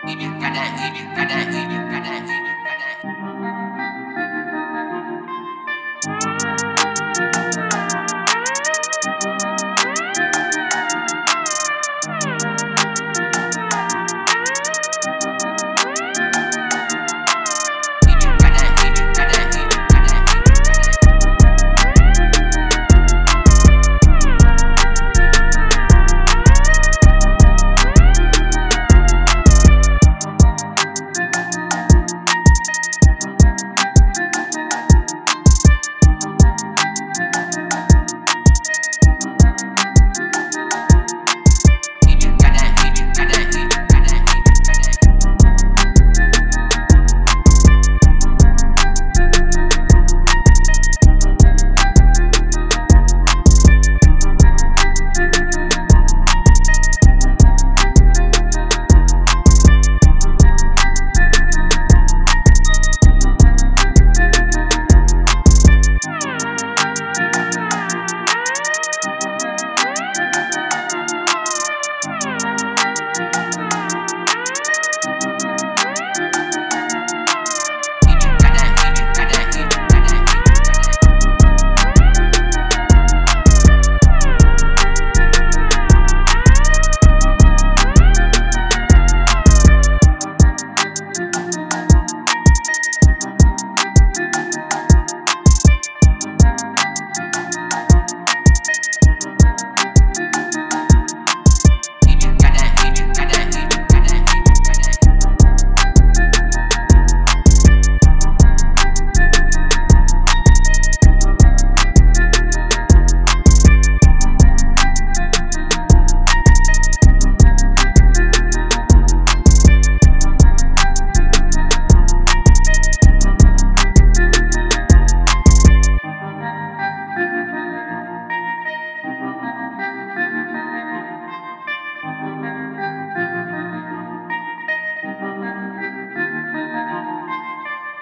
Ibi kada, ibi kada, ibi kada, ibi.